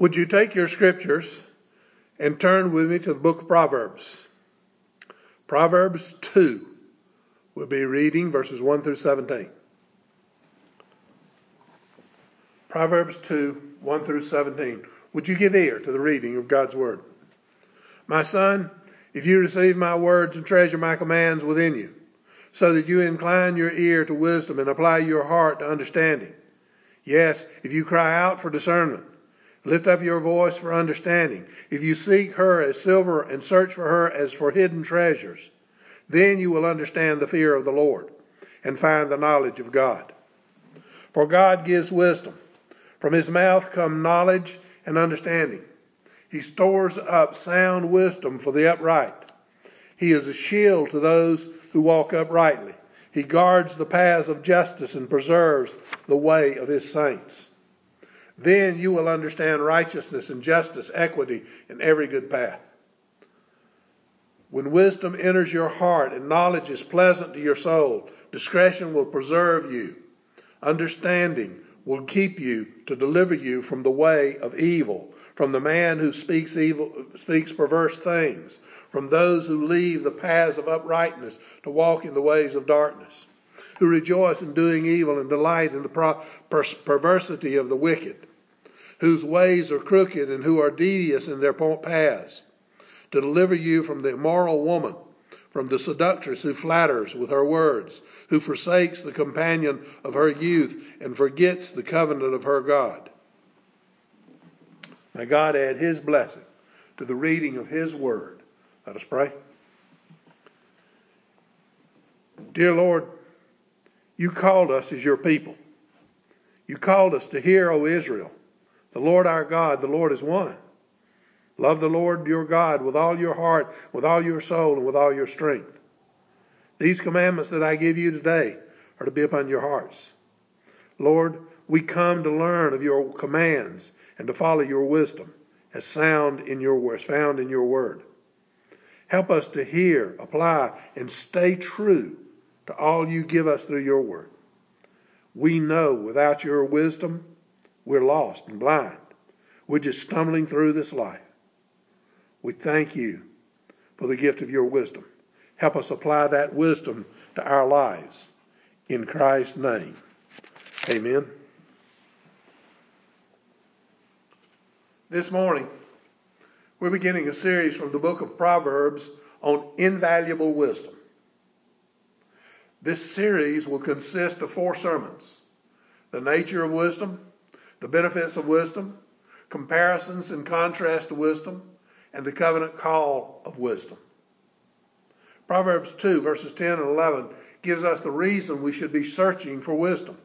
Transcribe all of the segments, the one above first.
Would you take your scriptures and turn with me to the book of Proverbs? Proverbs 2. We'll be reading verses 1 through 17. Proverbs 2, 1 through 17. Would you give ear to the reading of God's word? My son, if you receive my words and treasure my commands within you, so that you incline your ear to wisdom and apply your heart to understanding. Yes, if you cry out for discernment, lift up your voice for understanding. If you seek her as silver and search for her as for hidden treasures, then you will understand the fear of the Lord and find the knowledge of God. For God gives wisdom. From his mouth come knowledge and understanding. He stores up sound wisdom for the upright. He is a shield to those who walk uprightly. He guards the paths of justice and preserves the way of his saints. Then you will understand righteousness and justice, equity, and every good path. When wisdom enters your heart and knowledge is pleasant to your soul, discretion will preserve you. Understanding will keep you to deliver you from the way of evil, from the man who speaks evil, speaks perverse things, from those who leave the paths of uprightness to walk in the ways of darkness, who rejoice in doing evil and delight in the per- perversity of the wicked, whose ways are crooked and who are devious in their paths, to deliver you from the immoral woman, from the seductress who flatters with her words, who forsakes the companion of her youth and forgets the covenant of her God. May God add his blessing to the reading of his word let us pray. Dear Lord, you called us as your people. You called us to hear, O Israel, the Lord our God, the Lord is one. Love the Lord your God with all your heart, with all your soul, and with all your strength. These commandments that I give you today are to be upon your hearts. Lord, we come to learn of your commands and to follow your wisdom as sound in your as found in your word. Help us to hear, apply, and stay true to all you give us through your word. We know without your wisdom, we're lost and blind. We're just stumbling through this life. We thank you for the gift of your wisdom. Help us apply that wisdom to our lives. In Christ's name, amen. This morning, we're beginning a series from the book of Proverbs on invaluable wisdom. This series will consist of four sermons the nature of wisdom, the benefits of wisdom, comparisons and contrast to wisdom, and the covenant call of wisdom. Proverbs 2, verses 10 and 11, gives us the reason we should be searching for wisdom.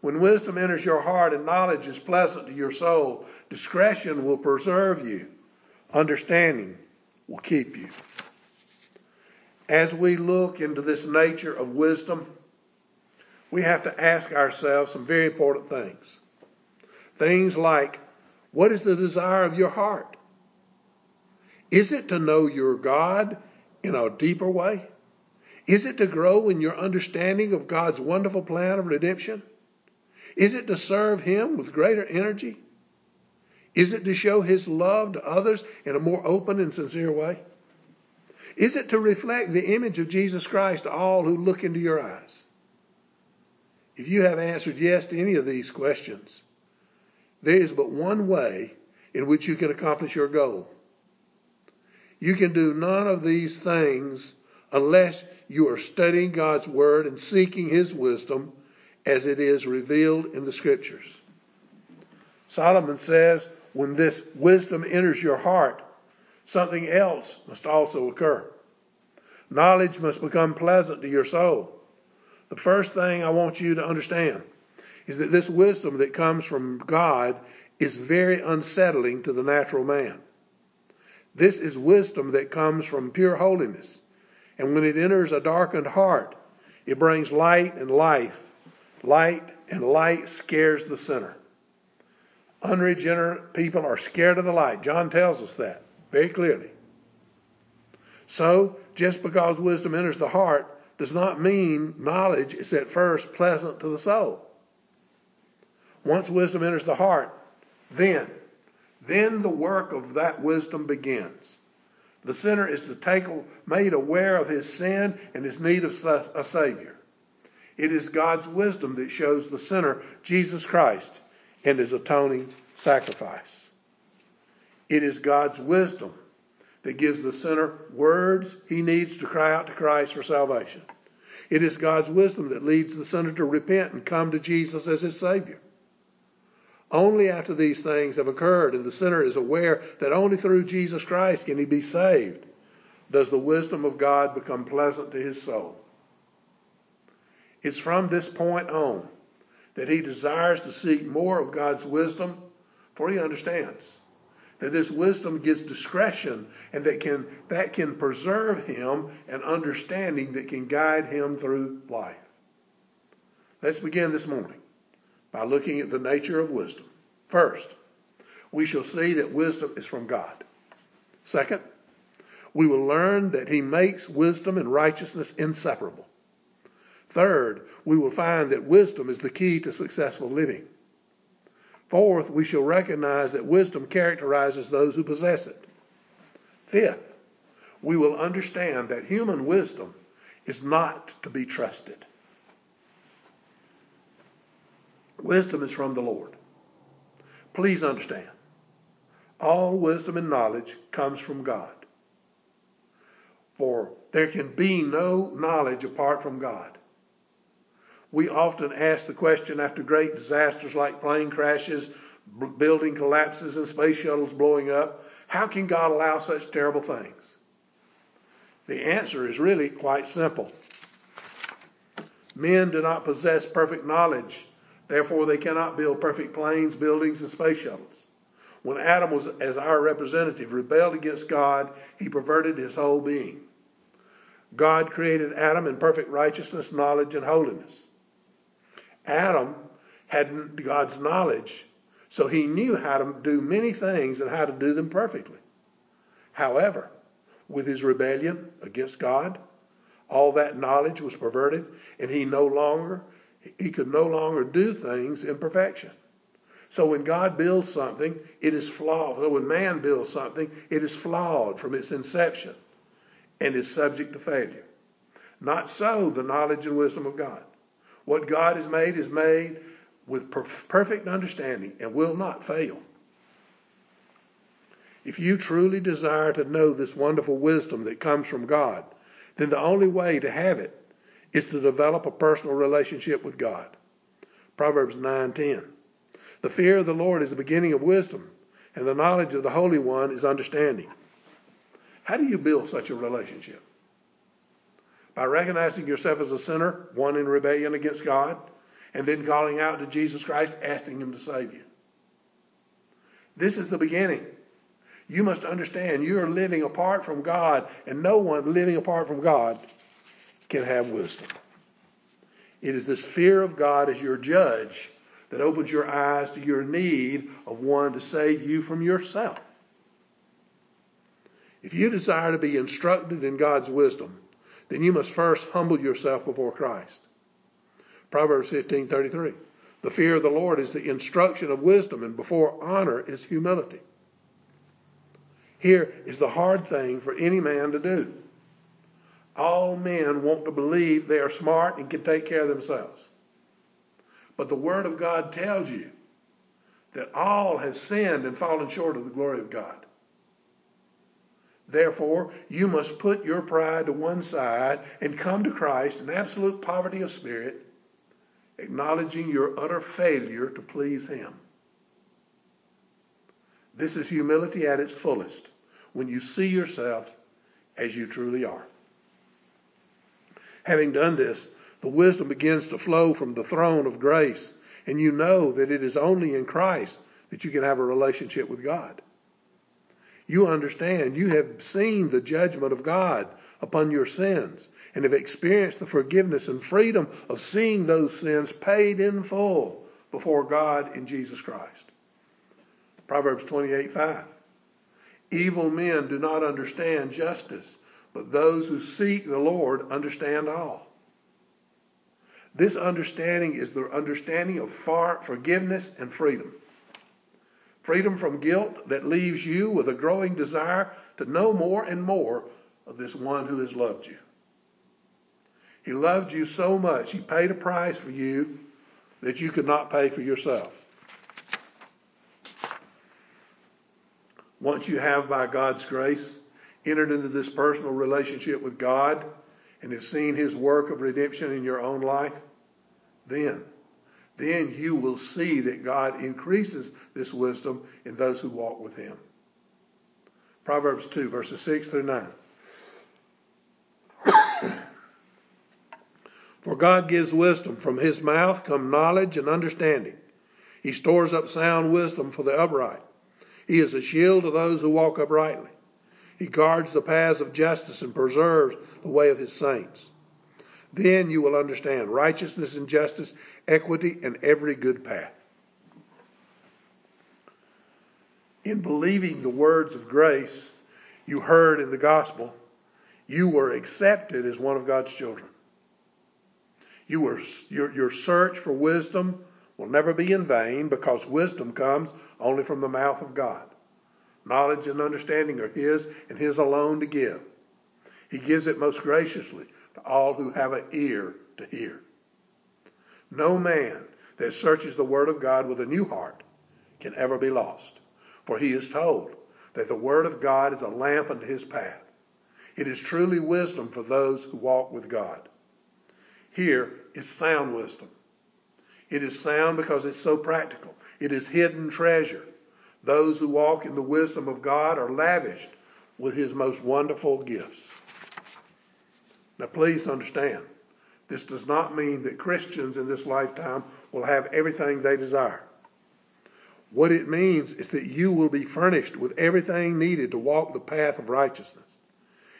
When wisdom enters your heart and knowledge is pleasant to your soul, discretion will preserve you Understanding will keep you. As we look into this nature of wisdom, we have to ask ourselves some very important things. Things like, what is the desire of your heart? Is it to know your God in a deeper way? Is it to grow in your understanding of God's wonderful plan of redemption? Is it to serve Him with greater energy? Is it to show his love to others in a more open and sincere way? Is it to reflect the image of Jesus Christ to all who look into your eyes? If you have answered yes to any of these questions, there is but one way in which you can accomplish your goal. You can do none of these things unless you are studying God's Word and seeking His wisdom as it is revealed in the Scriptures. Solomon says, when this wisdom enters your heart, something else must also occur. Knowledge must become pleasant to your soul. The first thing I want you to understand is that this wisdom that comes from God is very unsettling to the natural man. This is wisdom that comes from pure holiness. And when it enters a darkened heart, it brings light and life. Light and light scares the sinner. Unregenerate people are scared of the light. John tells us that very clearly. So, just because wisdom enters the heart does not mean knowledge is at first pleasant to the soul. Once wisdom enters the heart, then, then the work of that wisdom begins. The sinner is to take, made aware of his sin and his need of a Savior. It is God's wisdom that shows the sinner Jesus Christ and his atoning sacrifice. It is God's wisdom that gives the sinner words he needs to cry out to Christ for salvation. It is God's wisdom that leads the sinner to repent and come to Jesus as his Savior. Only after these things have occurred and the sinner is aware that only through Jesus Christ can he be saved, does the wisdom of God become pleasant to his soul. It's from this point on that he desires to seek more of God's wisdom, for he understands that this wisdom gives discretion and that can, that can preserve him an understanding that can guide him through life. Let's begin this morning by looking at the nature of wisdom. First, we shall see that wisdom is from God. Second, we will learn that he makes wisdom and righteousness inseparable. Third, we will find that wisdom is the key to successful living. Fourth, we shall recognize that wisdom characterizes those who possess it. Fifth, we will understand that human wisdom is not to be trusted. Wisdom is from the Lord. Please understand, all wisdom and knowledge comes from God. For there can be no knowledge apart from God. We often ask the question after great disasters like plane crashes, building collapses, and space shuttles blowing up how can God allow such terrible things? The answer is really quite simple. Men do not possess perfect knowledge, therefore, they cannot build perfect planes, buildings, and space shuttles. When Adam was, as our representative, rebelled against God, he perverted his whole being. God created Adam in perfect righteousness, knowledge, and holiness. Adam had God's knowledge, so he knew how to do many things and how to do them perfectly. However, with his rebellion against God, all that knowledge was perverted, and he no longer he could no longer do things in perfection. So when God builds something, it is flawed. So when man builds something, it is flawed from its inception and is subject to failure. Not so the knowledge and wisdom of God. What God has made is made with perfect understanding and will not fail. If you truly desire to know this wonderful wisdom that comes from God, then the only way to have it is to develop a personal relationship with God. Proverbs 9:10. The fear of the Lord is the beginning of wisdom, and the knowledge of the Holy One is understanding. How do you build such a relationship? by recognizing yourself as a sinner, one in rebellion against God, and then calling out to Jesus Christ, asking Him to save you. This is the beginning. You must understand you are living apart from God, and no one living apart from God can have wisdom. It is this fear of God as your judge that opens your eyes to your need of one to save you from yourself. If you desire to be instructed in God's wisdom, then you must first humble yourself before Christ. Proverbs 15:33. The fear of the Lord is the instruction of wisdom, and before honor is humility. Here is the hard thing for any man to do. All men want to believe they are smart and can take care of themselves. But the Word of God tells you that all has sinned and fallen short of the glory of God. Therefore, you must put your pride to one side and come to Christ in absolute poverty of spirit, acknowledging your utter failure to please Him. This is humility at its fullest when you see yourself as you truly are. Having done this, the wisdom begins to flow from the throne of grace, and you know that it is only in Christ that you can have a relationship with God you understand you have seen the judgment of God upon your sins and have experienced the forgiveness and freedom of seeing those sins paid in full before God in Jesus Christ. Proverbs 28:5. Evil men do not understand justice, but those who seek the Lord understand all. This understanding is the understanding of far forgiveness and freedom. Freedom from guilt that leaves you with a growing desire to know more and more of this one who has loved you. He loved you so much, he paid a price for you that you could not pay for yourself. Once you have, by God's grace, entered into this personal relationship with God and have seen his work of redemption in your own life, then, then you will see that God increases this wisdom in those who walk with him. Proverbs 2, verses 6 through 9. For God gives wisdom. From his mouth come knowledge and understanding. He stores up sound wisdom for the upright. He is a shield to those who walk uprightly. He guards the paths of justice and preserves the way of his saints. Then you will understand righteousness and justice, equity, and every good path. In believing the words of grace you heard in the gospel, you were accepted as one of God's children. You were, your, your search for wisdom will never be in vain because wisdom comes only from the mouth of God. Knowledge and understanding are His and His alone to give. He gives it most graciously to all who have an ear to hear. No man that searches the Word of God with a new heart can ever be lost, for he is told that the Word of God is a lamp unto his path. It is truly wisdom for those who walk with God. Here is sound wisdom. It is sound because it's so practical. It is hidden treasure. Those who walk in the wisdom of God are lavished with his most wonderful gifts. Now, please understand, this does not mean that Christians in this lifetime will have everything they desire. What it means is that you will be furnished with everything needed to walk the path of righteousness.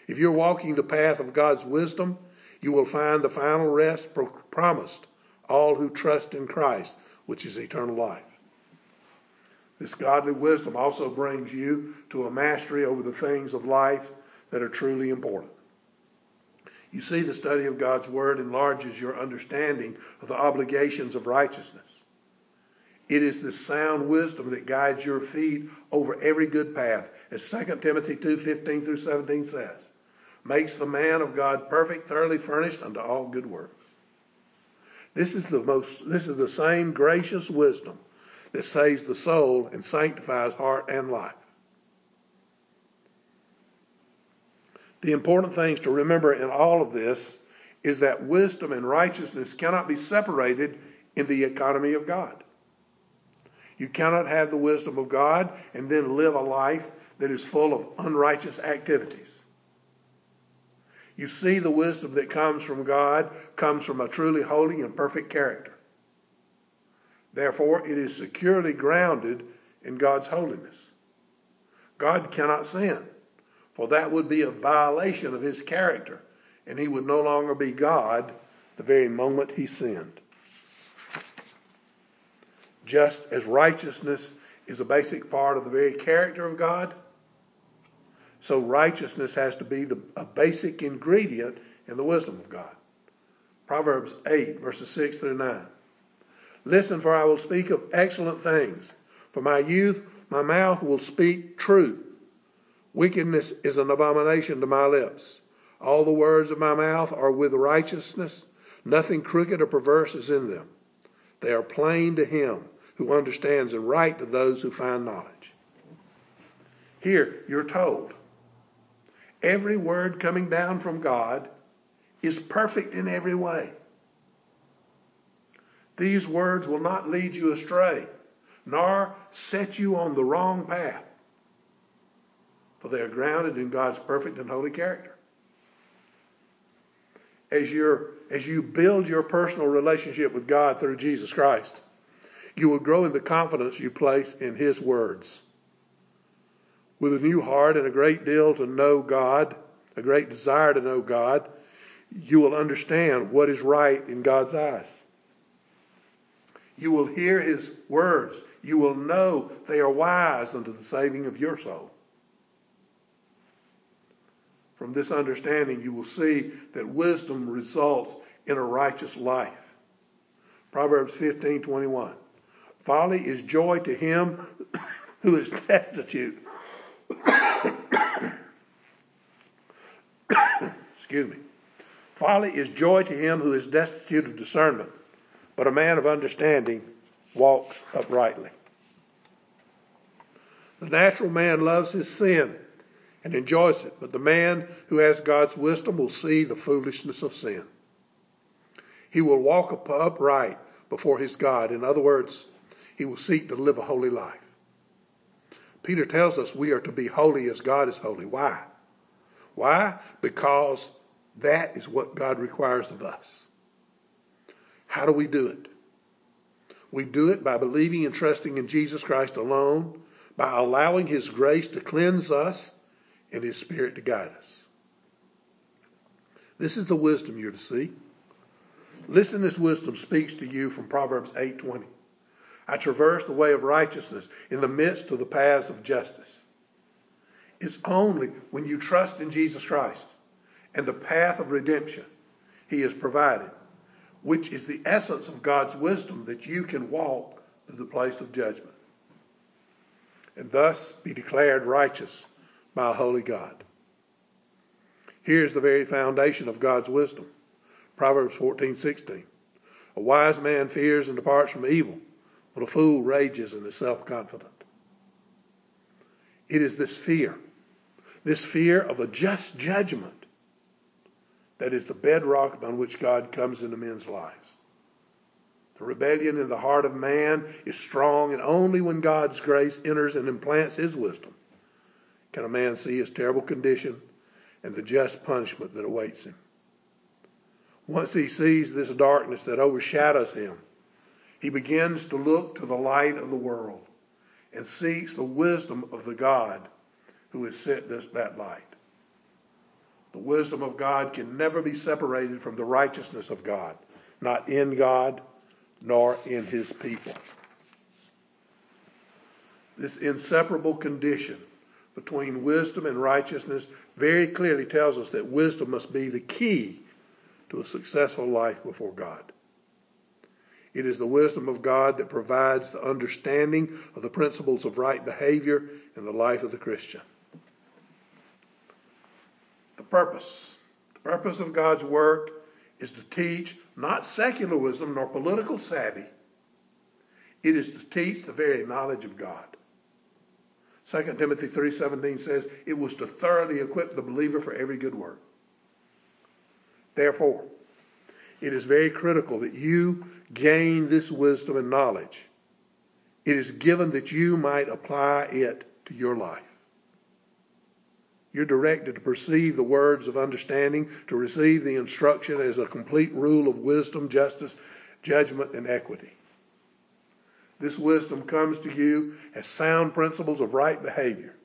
If you're walking the path of God's wisdom, you will find the final rest promised all who trust in Christ, which is eternal life. This godly wisdom also brings you to a mastery over the things of life that are truly important. You see, the study of God's Word enlarges your understanding of the obligations of righteousness. It is the sound wisdom that guides your feet over every good path, as 2 Timothy 2:15 through 17 says makes the man of God perfect, thoroughly furnished unto all good works. This is the most this is the same gracious wisdom that saves the soul and sanctifies heart and life. The important things to remember in all of this is that wisdom and righteousness cannot be separated in the economy of God. You cannot have the wisdom of God and then live a life that is full of unrighteous activities. You see, the wisdom that comes from God comes from a truly holy and perfect character. Therefore, it is securely grounded in God's holiness. God cannot sin, for that would be a violation of his character, and he would no longer be God the very moment he sinned. Just as righteousness is a basic part of the very character of God, so righteousness has to be the, a basic ingredient in the wisdom of God. Proverbs 8, verses 6 through 9. Listen, for I will speak of excellent things. For my youth, my mouth will speak truth. Wickedness is an abomination to my lips. All the words of my mouth are with righteousness. Nothing crooked or perverse is in them. They are plain to him who understands and right to those who find knowledge. Here, you're told Every word coming down from God is perfect in every way. These words will not lead you astray, nor set you on the wrong path, for they are grounded in God's perfect and holy character. As, you as you build your personal relationship with God through Jesus Christ, you will grow in the confidence you place in His words with a new heart and a great deal to know God, a great desire to know God, you will understand what is right in God's eyes. You will hear his words. You will know they are wise unto the saving of your soul. From this understanding, you will see that wisdom results in a righteous life. Proverbs 15:21. Folly is joy to him who is destitute. Excuse me. Folly is joy to him who is destitute of discernment, but a man of understanding walks uprightly. The natural man loves his sin and enjoys it, but the man who has God's wisdom will see the foolishness of sin. He will walk upright before his God. In other words, he will seek to live a holy life. Peter tells us we are to be holy as God is holy. Why? Why? Because that is what God requires of us. How do we do it? We do it by believing and trusting in Jesus Christ alone, by allowing His grace to cleanse us and His Spirit to guide us. This is the wisdom you're to see. Listen, this wisdom speaks to you from Proverbs 8:20. I traverse the way of righteousness in the midst of the paths of justice. It's only when you trust in Jesus Christ and the path of redemption he has provided, which is the essence of God's wisdom, that you can walk to the place of judgment and thus be declared righteous by a holy God. Here's the very foundation of God's wisdom. Proverbs 14:16. A wise man fears and departs from evil, but a fool rages and is self-confident. It is this fear, this fear of a just judgment that is the bedrock upon which God comes into men's lives. The rebellion in the heart of man is strong, and only when God's grace enters and implants his wisdom can a man see his terrible condition and the just punishment that awaits him. Once he sees this darkness that overshadows him, he begins to look to the light of the world and seeks the wisdom of the God who has set this, that light. The wisdom of God can never be separated from the righteousness of God, not in God nor in his people. This inseparable condition between wisdom and righteousness very clearly tells us that wisdom must be the key to a successful life before God. It is the wisdom of God that provides the understanding of the principles of right behavior in the life of the Christian purpose. The purpose of God's work is to teach not secular wisdom nor political savvy. It is to teach the very knowledge of God. 2 Timothy 3:17 says it was to thoroughly equip the believer for every good work. Therefore, it is very critical that you gain this wisdom and knowledge. It is given that you might apply it to your life. You're directed to perceive the words of understanding, to receive the instruction as a complete rule of wisdom, justice, judgment, and equity. This wisdom comes to you as sound principles of right behavior,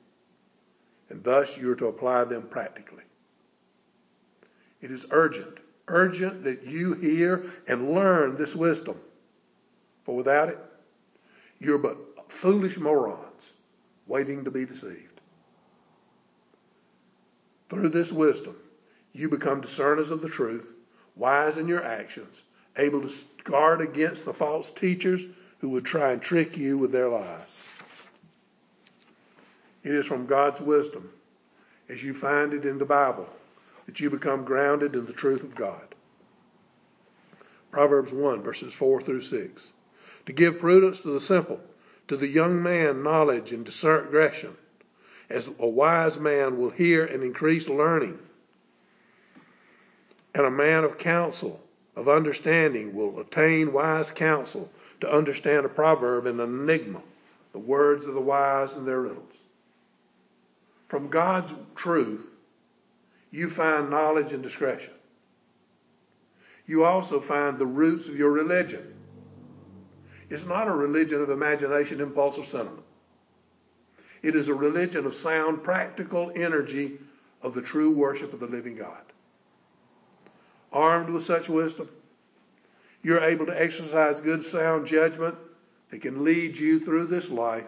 and thus you're to apply them practically. It is urgent, urgent that you hear and learn this wisdom, for without it, you're but foolish morons waiting to be deceived. Through this wisdom, you become discerners of the truth, wise in your actions, able to guard against the false teachers who would try and trick you with their lies. It is from God's wisdom, as you find it in the Bible, that you become grounded in the truth of God. Proverbs 1, verses 4 through 6. To give prudence to the simple, to the young man knowledge and discretion as a wise man will hear and increase learning. And a man of counsel, of understanding, will attain wise counsel to understand a proverb and an enigma, the words of the wise and their riddles. From God's truth, you find knowledge and discretion. You also find the roots of your religion. It's not a religion of imagination, impulse, or sentiment. It is a religion of sound, practical energy of the true worship of the living God. Armed with such wisdom, you're able to exercise good, sound judgment that can lead you through this life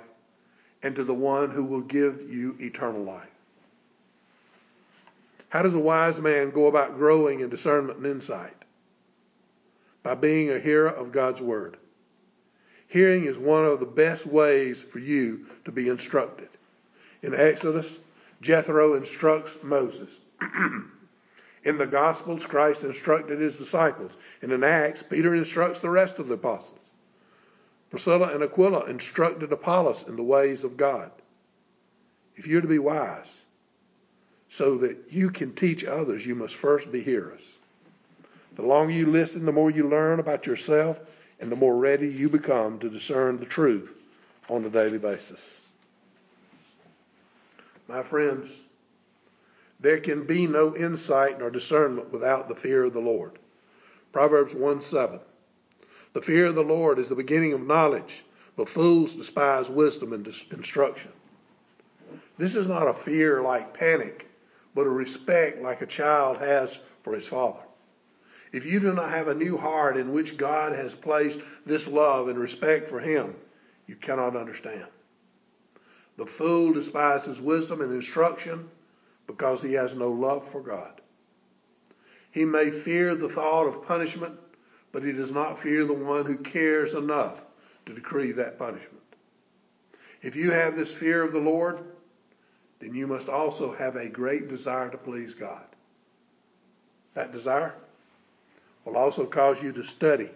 and to the one who will give you eternal life. How does a wise man go about growing in discernment and insight? By being a hearer of God's word. Hearing is one of the best ways for you to be instructed. In Exodus, Jethro instructs Moses. in the Gospels, Christ instructed his disciples. And in Acts, Peter instructs the rest of the apostles. Priscilla and Aquila instructed Apollos in the ways of God. If you're to be wise, so that you can teach others, you must first be hearers. The longer you listen, the more you learn about yourself, and the more ready you become to discern the truth on a daily basis. My friends, there can be no insight nor discernment without the fear of the Lord. Proverbs 1 7. The fear of the Lord is the beginning of knowledge, but fools despise wisdom and instruction. This is not a fear like panic, but a respect like a child has for his father. If you do not have a new heart in which God has placed this love and respect for him, you cannot understand. The fool despises wisdom and instruction because he has no love for God. He may fear the thought of punishment but he does not fear the one who cares enough to decree that punishment. If you have this fear of the Lord, then you must also have a great desire to please God. That desire will also cause you to study,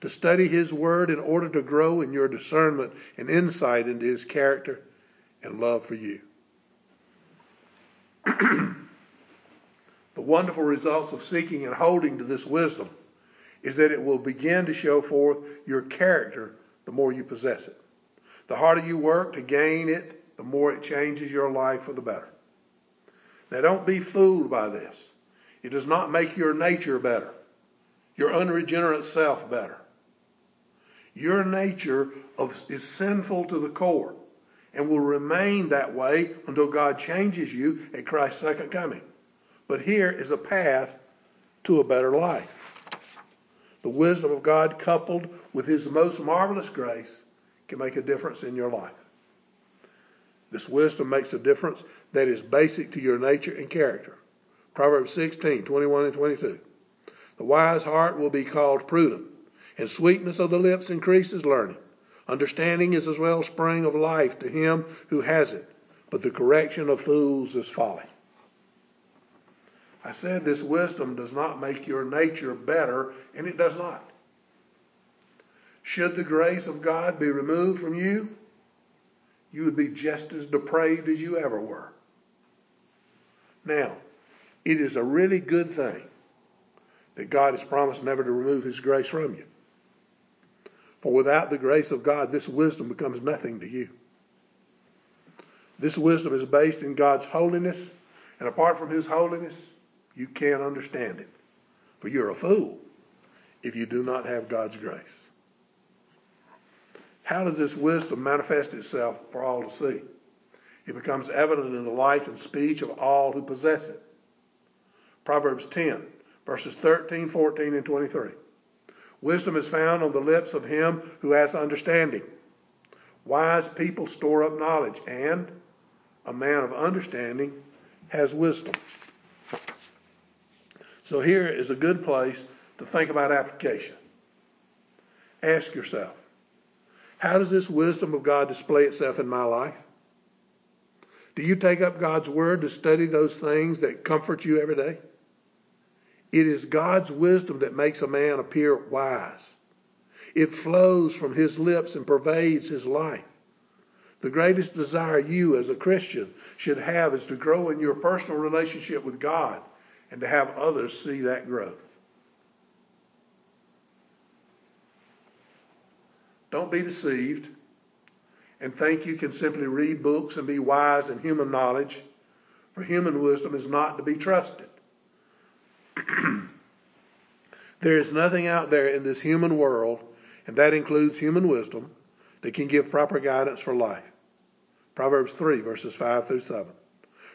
to study His Word in order to grow in your discernment and insight into His character and love for you. the wonderful results of seeking and holding to this wisdom is that it will begin to show forth your character the more you possess it. The harder you work to gain it, the more it changes your life for the better. Now don't be fooled by this. It does not make your nature better, your unregenerate self better. Your nature of, is sinful to the core and will remain that way until God changes you at Christ's second coming. But here is a path to a better life. The wisdom of God coupled with His most marvelous grace can make a difference in your life. This wisdom makes a difference that is basic to your nature and character. Proverbs 16, 21 and 22. The wise heart will be called prudent, and sweetness of the lips increases learning. Understanding is as well spring of life to him who has it, but the correction of fools is folly. I said this wisdom does not make your nature better, and it does not. Should the grace of God be removed from you, you would be just as depraved as you ever were. Now, it is a really good thing that God has promised never to remove his grace from you. For without the grace of God, this wisdom becomes nothing to you. This wisdom is based in God's holiness, and apart from his holiness, you can't understand it. For you're a fool if you do not have God's grace. How does this wisdom manifest itself for all to see? It becomes evident in the life and speech of all who possess it. Proverbs 10, verses 13, 14, and 23. Wisdom is found on the lips of him who has understanding. Wise people store up knowledge, and a man of understanding has wisdom. So here is a good place to think about application. Ask yourself, how does this wisdom of God display itself in my life? Do you take up God's word to study those things that comfort you every day? It is God's wisdom that makes a man appear wise. It flows from his lips and pervades his life. The greatest desire you as a Christian should have is to grow in your personal relationship with God and to have others see that growth. Don't be deceived and think you can simply read books and be wise in human knowledge, for human wisdom is not to be trusted. there is nothing out there in this human world, and that includes human wisdom, that can give proper guidance for life. Proverbs 3, verses 5 through 7.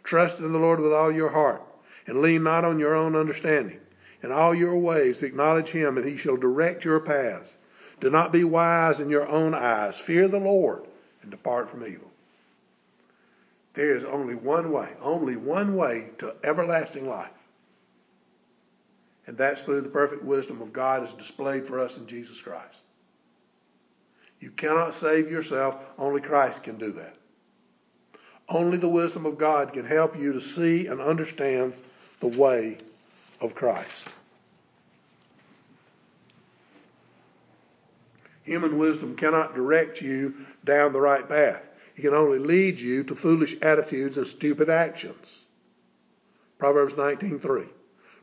Trust in the Lord with all your heart and lean not on your own understanding. In all your ways acknowledge him, and he shall direct your paths. Do not be wise in your own eyes. Fear the Lord and depart from evil. There is only one way, only one way to everlasting life. And that's through the perfect wisdom of God as displayed for us in Jesus Christ. You cannot save yourself. Only Christ can do that. Only the wisdom of God can help you to see and understand the way of Christ. Human wisdom cannot direct you down the right path. It can only lead you to foolish attitudes and stupid actions. Proverbs 19:3.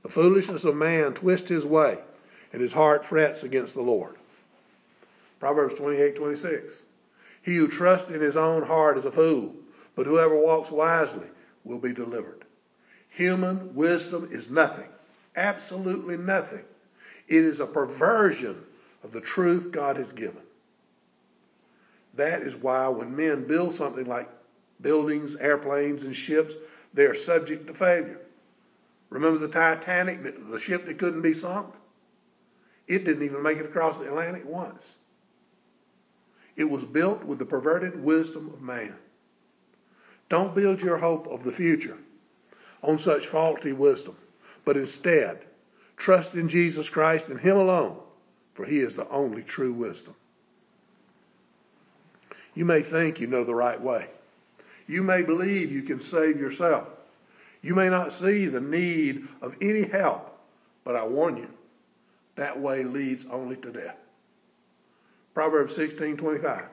The foolishness of man twists his way, and his heart frets against the Lord. Proverbs 28:26. He who trusts in his own heart is a fool, but whoever walks wisely will be delivered. Human wisdom is nothing, absolutely nothing. It is a perversion of the truth God has given. That is why when men build something like buildings, airplanes, and ships, they are subject to failure. Remember the Titanic, the ship that couldn't be sunk? It didn't even make it across the Atlantic once. It was built with the perverted wisdom of man. Don't build your hope of the future on such faulty wisdom, but instead trust in Jesus Christ and Him alone, for He is the only true wisdom. You may think you know the right way. You may believe you can save yourself. You may not see the need of any help, but I warn you, that way leads only to death. Proverbs 16:25.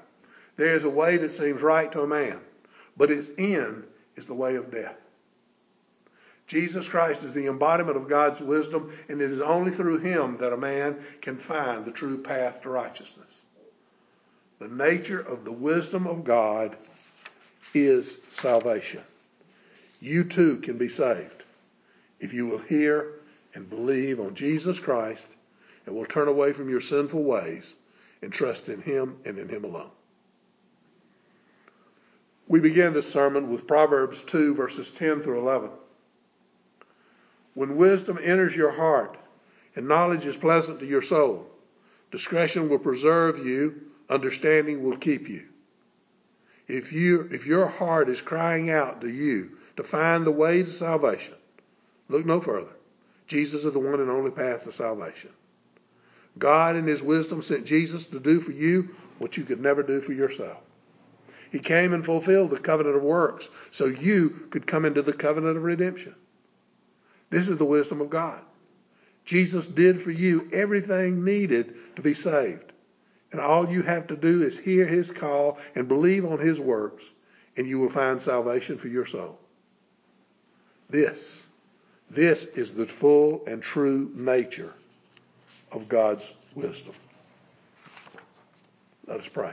There is a way that seems right to a man, but its end is the way of death. Jesus Christ is the embodiment of God's wisdom, and it is only through him that a man can find the true path to righteousness. The nature of the wisdom of God is salvation. You too can be saved if you will hear and believe on Jesus Christ and will turn away from your sinful ways and trust in Him and in Him alone. We begin this sermon with Proverbs 2, verses 10 through 11. When wisdom enters your heart and knowledge is pleasant to your soul, discretion will preserve you, understanding will keep you. If, you, if your heart is crying out to you to find the way to salvation, look no further. Jesus is the one and only path to salvation. God, in His wisdom, sent Jesus to do for you what you could never do for yourself. He came and fulfilled the covenant of works so you could come into the covenant of redemption. This is the wisdom of God. Jesus did for you everything needed to be saved. And all you have to do is hear his call and believe on his works, and you will find salvation for your soul. This, this is the full and true nature of God's wisdom. Let us pray.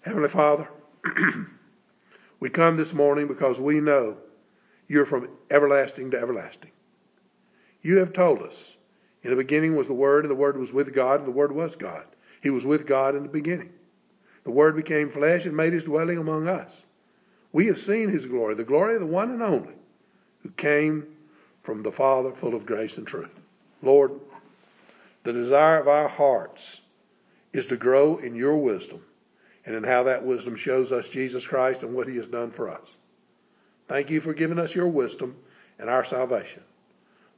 Heavenly Father, we come this morning because we know you're from everlasting to everlasting. You have told us, in the beginning was the Word, and the Word was with God, and the Word was God. He was with God in the beginning. The Word became flesh and made his dwelling among us. We have seen his glory, the glory of the one and only, who came from the Father, full of grace and truth. Lord, the desire of our hearts is to grow in your wisdom and in how that wisdom shows us Jesus Christ and what he has done for us. Thank you for giving us your wisdom and our salvation.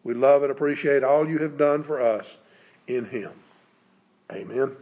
We love and appreciate all you have done for us in him. Amen.